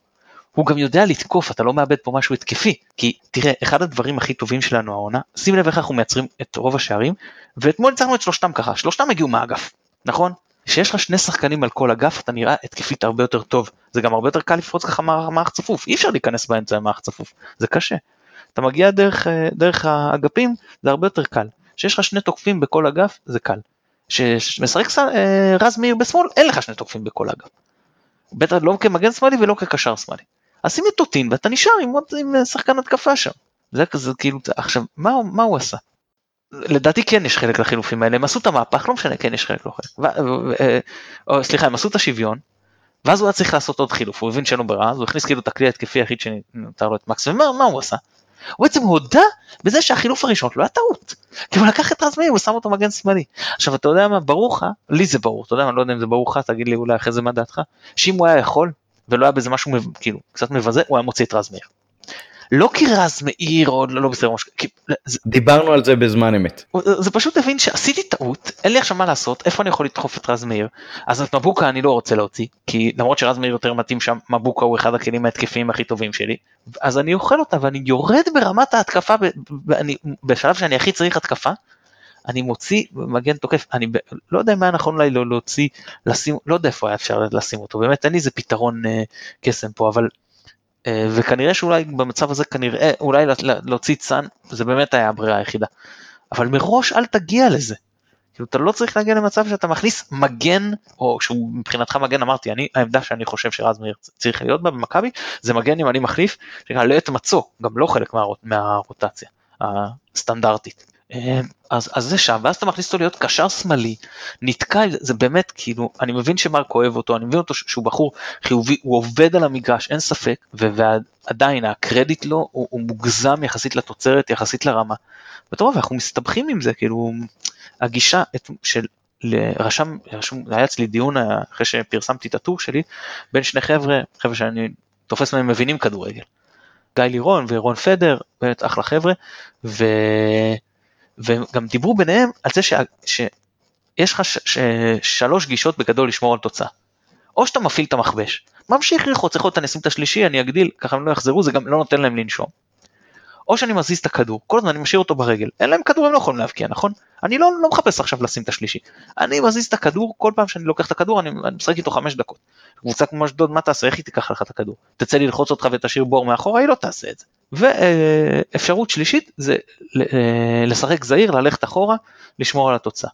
הוא גם יודע לתקוף, אתה לא מאבד פה משהו התקפי. כי תראה, אחד הדברים הכי טובים שלנו העונה, שים לב איך אנחנו מייצרים את רוב השערים, ואתמול ניצחנו את שלושתם ככה, שלושתם הגיעו מהאגף, נכון? כשיש לך שני שחקנים על כל אגף אתה נראה התקפית הרבה יותר טוב, זה גם הרבה יותר קל לפרוץ ככה מערך צפוף, אי אפשר להיכנס באמצע למערך צפוף, זה קשה. אתה מגיע דרך, אה, דרך האגפים, זה הרבה יותר קל. כשיש לך שני תוקפים בכל אגף, זה קל. כשמשחק אה, רז מאיר בשמאל, אין לך שני תוקפים בכל אגף. בטח לא כמגן שמאלי ולא כקשר שמאלי. אז שים את טוטין ואתה נשאר עם עם אה, שחקן התקפה שם. זה כזה כאילו, עכשיו, מה, מה הוא עשה? לדעתי כן יש חלק לחילופים האלה, הם עשו את המהפך, לא משנה, כן יש חלק, לא חלק. ו, ו, ו, או, סליחה, הם עשו את השוויון, ואז הוא היה צריך לעשות עוד חילוף, הוא הבין שאין לו ברירה, אז הוא הכניס כאילו את הכלי התקפי היחיד שנותר לו את מקס, ומה הוא עשה? הוא בעצם הודה בזה שהחילוף הראשון לא היה טעות. כי הוא לקח את רז מאיר, הוא שם אותו מגן שמאלי. עכשיו אתה יודע מה, ברור לך, לי זה ברור, אתה יודע מה, אני לא יודע אם זה ברור לך, תגיד לי אולי אחרי זה מה דעתך, שאם הוא היה יכול, ולא היה בזה משהו כאילו קצת מבזה, הוא היה מוציא את רז מאיר. לא כי רז מאיר או לא בסדר, כי, זה, דיברנו על זה בזמן אמת. זה פשוט הבין שעשיתי טעות, אין לי עכשיו מה לעשות, איפה אני יכול לדחוף את רז מאיר? אז את מבוקה אני לא רוצה להוציא, כי למרות שרז מאיר יותר מתאים שם, מבוקה הוא אחד הכלים ההתקפיים הכי טובים שלי, אז אני אוכל אותה ואני יורד ברמת ההתקפה, ואני, בשלב שאני הכי צריך התקפה, אני מוציא מגן תוקף, אני ב, לא יודע מה נכון אולי לא להוציא, לשים, לא יודע איפה היה אפשר לשים אותו, באמת אין לי איזה פתרון אה, קסם פה, אבל אה, וכנראה שאולי במצב הזה כנראה אולי להוציא צאן זה באמת היה הברירה היחידה. אבל מראש אל תגיע לזה. כאילו אתה לא צריך להגיע למצב שאתה מכניס מגן או שהוא מבחינתך מגן אמרתי אני העמדה שאני חושב שרז מאיר צריך להיות בה במכבי זה מגן אם אני מחליף שיעלה את מצו גם לא חלק מה, מהרוטציה הסטנדרטית. אמ, אז, אז זה שם, ואז אתה מכניס אותו להיות קשר שמאלי, נתקע, זה באמת כאילו, אני מבין שמרק אוהב אותו, אני מבין אותו שהוא בחור חיובי, הוא עובד על המגרש, אין ספק, ועדיין הקרדיט לו הוא, הוא מוגזם יחסית לתוצרת, יחסית לרמה. ואתה רואה, אנחנו מסתבכים עם זה, כאילו, הגישה את, של רשם, רשם, היה אצלי דיון אחרי שפרסמתי את הטור שלי, בין שני חבר'ה, חבר'ה שאני תופס מהם מבינים כדורגל. גיא לירון ורון פדר, באמת אחלה חבר'ה. וגם דיברו ביניהם על זה ש... שיש לך ש... ש... שלוש גישות בגדול לשמור על תוצאה. או שאתה מפעיל את המכבש, ממשיך ללחוץ, יכול להיות אני אשים את השלישי, אני אגדיל, ככה הם לא יחזרו, זה גם לא נותן להם לנשום. או שאני מזיז את הכדור, כל הזמן אני משאיר אותו ברגל, אין להם כדור, הם לא יכולים להבקיע, נכון? אני לא, לא מחפש עכשיו לשים את השלישי. אני מזיז את הכדור, כל פעם שאני לוקח את הכדור אני, אני משחק איתו חמש דקות. קבוצה כמו אשדוד, מה תעשה? איך היא תיקח לך את הכדור? תצא ללחוץ אותך ותשאיר בור מאחורה? היא לא תעשה את זה. ואפשרות שלישית זה אה, לשחק זהיר, ללכת אחורה, לשמור על התוצאה.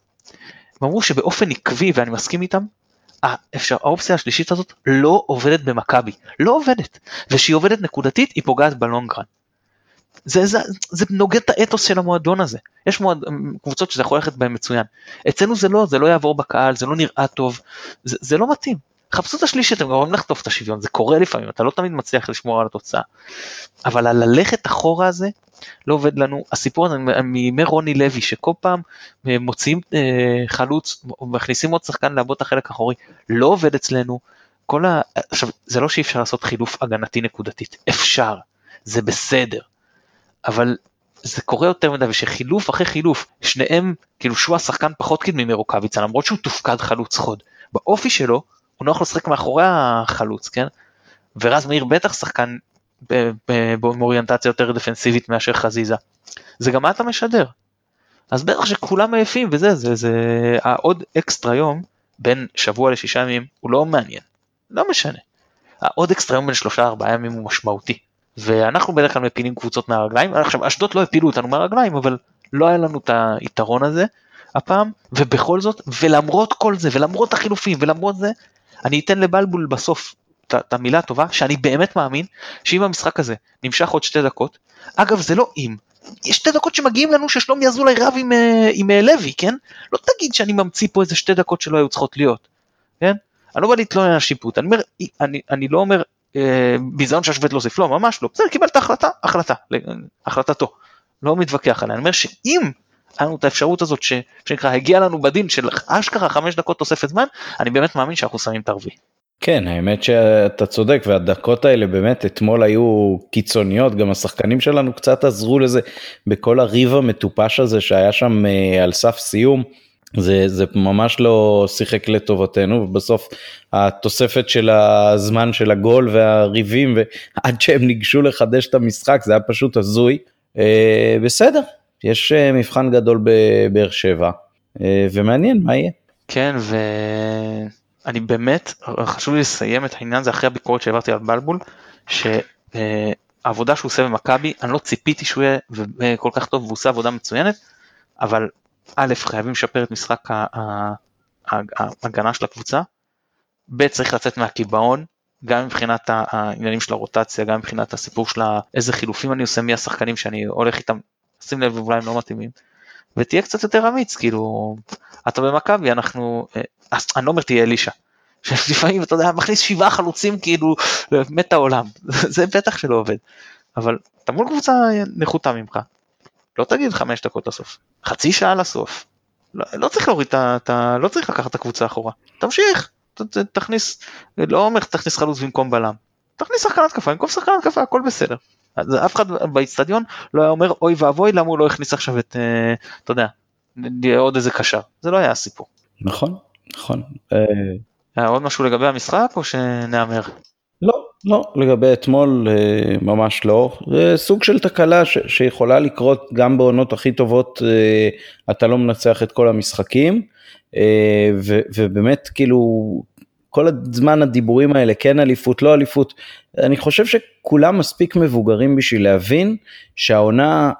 הם אמרו שבאופן עקבי, ואני מסכים איתם, האפשר, האופציה השלישית הזאת לא עובדת במכבי, לא עובדת, וכשהיא עובדת נקודתית היא פוגעת בלונגרן. זה, זה, זה נוגד את האתוס של המועדון הזה. יש מועד, קבוצות שזה יכול ללכת בהן מצוין. אצלנו זה לא, זה לא יעבור בקהל, זה לא נראה טוב, זה, זה לא מתאים. חפשו את השלישי, אתם גם לחטוף את השוויון, זה קורה לפעמים, אתה לא תמיד מצליח לשמור על התוצאה. אבל הללכת אחורה הזה, לא עובד לנו. הסיפור הזה מימי רוני לוי, שכל פעם אה, מוציאים אה, חלוץ, מכניסים עוד שחקן לעבוד את החלק האחורי, לא עובד אצלנו. כל ה... עכשיו, זה לא שאי אפשר לעשות חילוף הגנתי נקודתית, אפשר, זה בסדר. אבל זה קורה יותר מדי ושחילוף אחרי חילוף שניהם כאילו שהוא השחקן פחות קדמי מרוקאביצה למרות שהוא תופקד חלוץ חוד. באופי שלו הוא נוח לשחק מאחורי החלוץ כן? ורז מאיר בטח שחקן באוריינטציה יותר דפנסיבית מאשר חזיזה. זה גם מה אתה משדר. אז בטח שכולם עייפים וזה זה זה העוד אקסטרה יום בין שבוע לשישה ימים הוא לא מעניין. לא משנה. העוד אקסטרה יום בין שלושה ארבעה ימים הוא משמעותי ואנחנו בדרך כלל מפילים קבוצות מהרגליים, עכשיו אשדוד לא הפילו אותנו מהרגליים אבל לא היה לנו את היתרון הזה הפעם, ובכל זאת, ולמרות כל זה, ולמרות החילופים, ולמרות זה, אני אתן לבלבול בסוף את המילה הטובה, שאני באמת מאמין שאם המשחק הזה נמשך עוד שתי דקות, אגב זה לא אם, יש שתי דקות שמגיעים לנו ששלומי אזולאי רב עם, אה, עם אה, לוי, כן? לא תגיד שאני ממציא פה איזה שתי דקות שלא היו צריכות להיות, כן? אני לא בא להתלונן על השיפוט, אני, אני, אני לא אומר ביזיון שהשופט לא הוסיף, לא ממש לא, בסדר קיבל את ההחלטה, החלטה, החלטתו, לא מתווכח עליה, אני אומר שאם היה לנו את האפשרות הזאת שנקרא הגיע לנו בדין של אשכרה חמש דקות תוספת זמן, אני באמת מאמין שאנחנו שמים את הרביעי. כן האמת שאתה צודק והדקות האלה באמת אתמול היו קיצוניות גם השחקנים שלנו קצת עזרו לזה בכל הריב המטופש הזה שהיה שם אה, על סף סיום. זה, זה ממש לא שיחק לטובתנו ובסוף התוספת של הזמן של הגול והריבים ועד שהם ניגשו לחדש את המשחק זה היה פשוט הזוי. אה, בסדר, יש אה, מבחן גדול בבאר שבע אה, ומעניין מה יהיה. כן ואני באמת חשוב לי לסיים את העניין הזה אחרי הביקורת שהעברתי על בלבול שהעבודה שהוא עושה במכבי אני לא ציפיתי שהוא יהיה כל כך טוב והוא עושה עבודה מצוינת אבל א', חייבים לשפר את משחק ההגנה של הקבוצה, ב', צריך לצאת מהקיבעון, גם מבחינת העניינים של הרוטציה, גם מבחינת הסיפור של איזה חילופים אני עושה, מי השחקנים שאני הולך איתם, שים לב אולי הם לא מתאימים, ותהיה קצת יותר אמיץ, כאילו, אתה במכבי, אנחנו, אה, אני לא אומר תהיה אלישע, שלפעמים אתה יודע, מכניס שבעה חלוצים כאילו, מת העולם, זה בטח שלא עובד, אבל אתה מול קבוצה נחותה ממך, לא תגיד חמש דקות לסוף, חצי שעה לסוף. לא, לא צריך להוריד את ה... לא צריך לקחת את הקבוצה אחורה. תמשיך, ת, ת, תכניס, לא אומר תכניס חלוץ במקום בלם. תכניס שחקן התקפה במקום שחקן התקפה, הכל בסדר. אז אף אחד באיצטדיון לא היה אומר אוי ואבוי למה הוא לא הכניס עכשיו את, אה, אתה יודע, עוד איזה קשר, זה לא היה הסיפור. נכון, נכון. היה עוד משהו לגבי המשחק או שנהמר? לא, לגבי אתמול אה, ממש לא. זה סוג של תקלה ש, שיכולה לקרות גם בעונות הכי טובות, אה, אתה לא מנצח את כל המשחקים, אה, ו, ובאמת כאילו כל הזמן הדיבורים האלה, כן אליפות, לא אליפות, אני חושב שכולם מספיק מבוגרים בשביל להבין שהעונה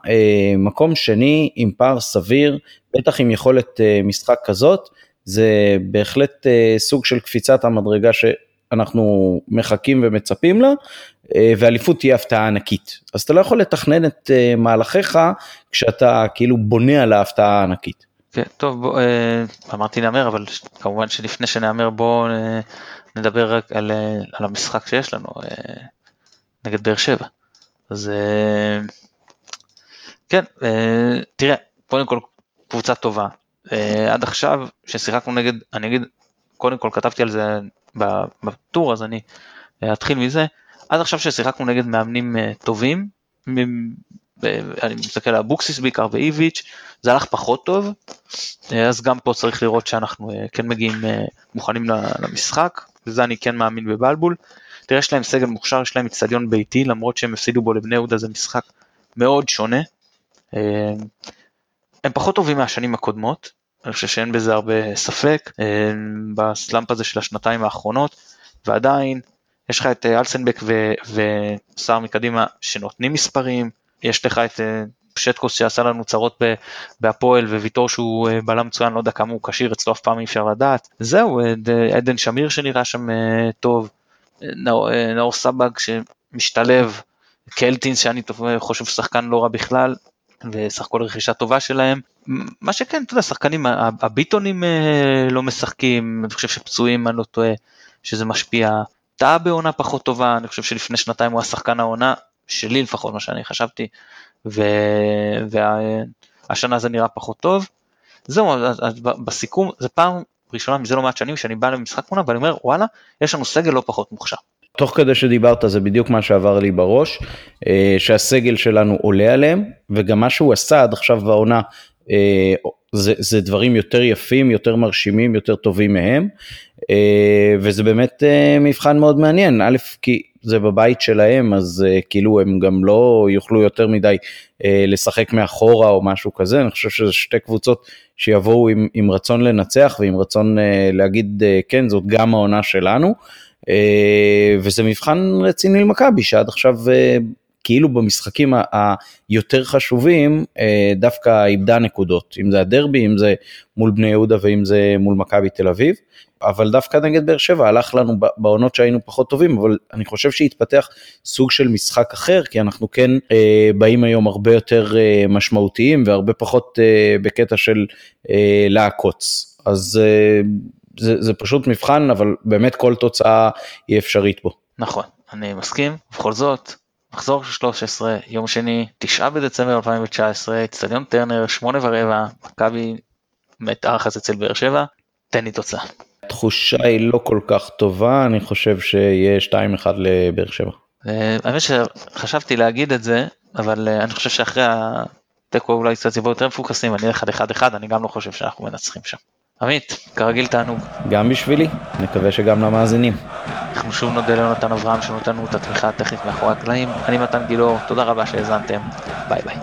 מקום שני עם פער סביר, בטח עם יכולת משחק כזאת, זה בהחלט סוג של קפיצת המדרגה ש... אנחנו מחכים ומצפים לה, אה, ואליפות תהיה הפתעה ענקית. אז אתה לא יכול לתכנן את אה, מהלכיך כשאתה כאילו בונה על ההפתעה הענקית. כן, טוב, בוא, אה, אמרתי נאמר, אבל כמובן שלפני שנאמר בואו נדבר רק על, על המשחק שיש לנו נגד באר שבע. אז כן, תראה, קודם כל קבוצה טובה. עד עכשיו ששיחקנו נגד, אני אגיד, קודם כל כתבתי על זה בטור אז אני אה, אתחיל מזה. עד עכשיו ששיחקנו נגד מאמנים אה, טובים, אני מסתכל על אבוקסיס בעיקר ואיביץ', זה הלך פחות טוב, אה, אז גם פה צריך לראות שאנחנו כן מגיעים מוכנים למשחק, וזה אני כן מאמין בבלבול. תראה, יש להם סגל מוכשר, יש להם אצטדיון ביתי, למרות שהם הפסידו בו לבני יהודה, זה משחק מאוד שונה. הם פחות טובים מהשנים הקודמות, אני חושב שאין בזה הרבה ספק אה, בסלאמפ הזה של השנתיים האחרונות ועדיין יש לך את אה, אלסנבק וסער מקדימה שנותנים מספרים יש לך את אה, פשטקוס שעשה לנו צרות בהפועל וויטור שהוא בלם מצוין לא יודע כמה הוא כשיר אצלו אף פעם אי אפשר לדעת זהו עדן שמיר שנראה שם טוב נאור סבג שמשתלב קלטינס שאני חושב שחקן לא רע בכלל וסך הכל רכישה טובה שלהם. מה שכן, אתה יודע, שחקנים, הביטונים אה, לא משחקים, אני חושב שפצועים, אני לא טועה, שזה משפיע. טעה בעונה פחות טובה, אני חושב שלפני שנתיים הוא השחקן העונה, שלי לפחות, מה שאני חשבתי, והשנה וה... זה נראה פחות טוב. זהו, בסיכום, זה פעם ראשונה מזה לא מעט שנים שאני בא למשחק תמונה ואני אומר, וואלה, יש לנו סגל לא פחות מוכשר. תוך כדי שדיברת זה בדיוק מה שעבר לי בראש, אה, שהסגל שלנו עולה עליהם, וגם מה שהוא עשה עד עכשיו בעונה, זה, זה דברים יותר יפים, יותר מרשימים, יותר טובים מהם, אה, וזה באמת מבחן מאוד מעניין, א', כי זה בבית שלהם, אז כאילו הם גם לא יוכלו יותר מדי לשחק מאחורה או משהו כזה, אני חושב שזה שתי קבוצות שיבואו עם, עם רצון לנצח ועם רצון להגיד, כן, זאת גם העונה שלנו. אה, וזה מבחן רציני למכבי שעד עכשיו אה, כאילו במשחקים היותר חשובים אה, דווקא איבדה נקודות, אם זה הדרבי, אם זה מול בני יהודה ואם זה מול מכבי תל אביב, אבל דווקא נגד באר שבע הלך לנו בעונות שהיינו פחות טובים, אבל אני חושב שהתפתח סוג של משחק אחר, כי אנחנו כן אה, באים היום הרבה יותר אה, משמעותיים והרבה פחות אה, בקטע של אה, לעקוץ. אז אה, זה, זה פשוט מבחן, אבל באמת כל תוצאה היא אפשרית בו. נכון, אני מסכים, בכל זאת, מחזור 13, יום שני, 9 בדצמבר 2019, אצטדיון טרנר, 8 ורבע, מכבי מתארחת אצל באר שבע, תן לי תוצאה. התחושה היא לא כל כך טובה, אני חושב שיהיה 2-1 לבאר שבע. אה, האמת שחשבתי להגיד את זה, אבל אה, אני חושב שאחרי התיקו אולי קצת יבואו יותר מפוקסים, אני אלך על 1-1, אני גם לא חושב שאנחנו מנצחים שם. עמית, כרגיל תענוג. גם בשבילי, מקווה שגם למאזינים. אנחנו שוב נודה ליונתן אברהם שנותן לנו את התמיכה הטכנית מאחורי הקלעים. אני מתן גילאור, תודה רבה שהאזנתם, ביי ביי.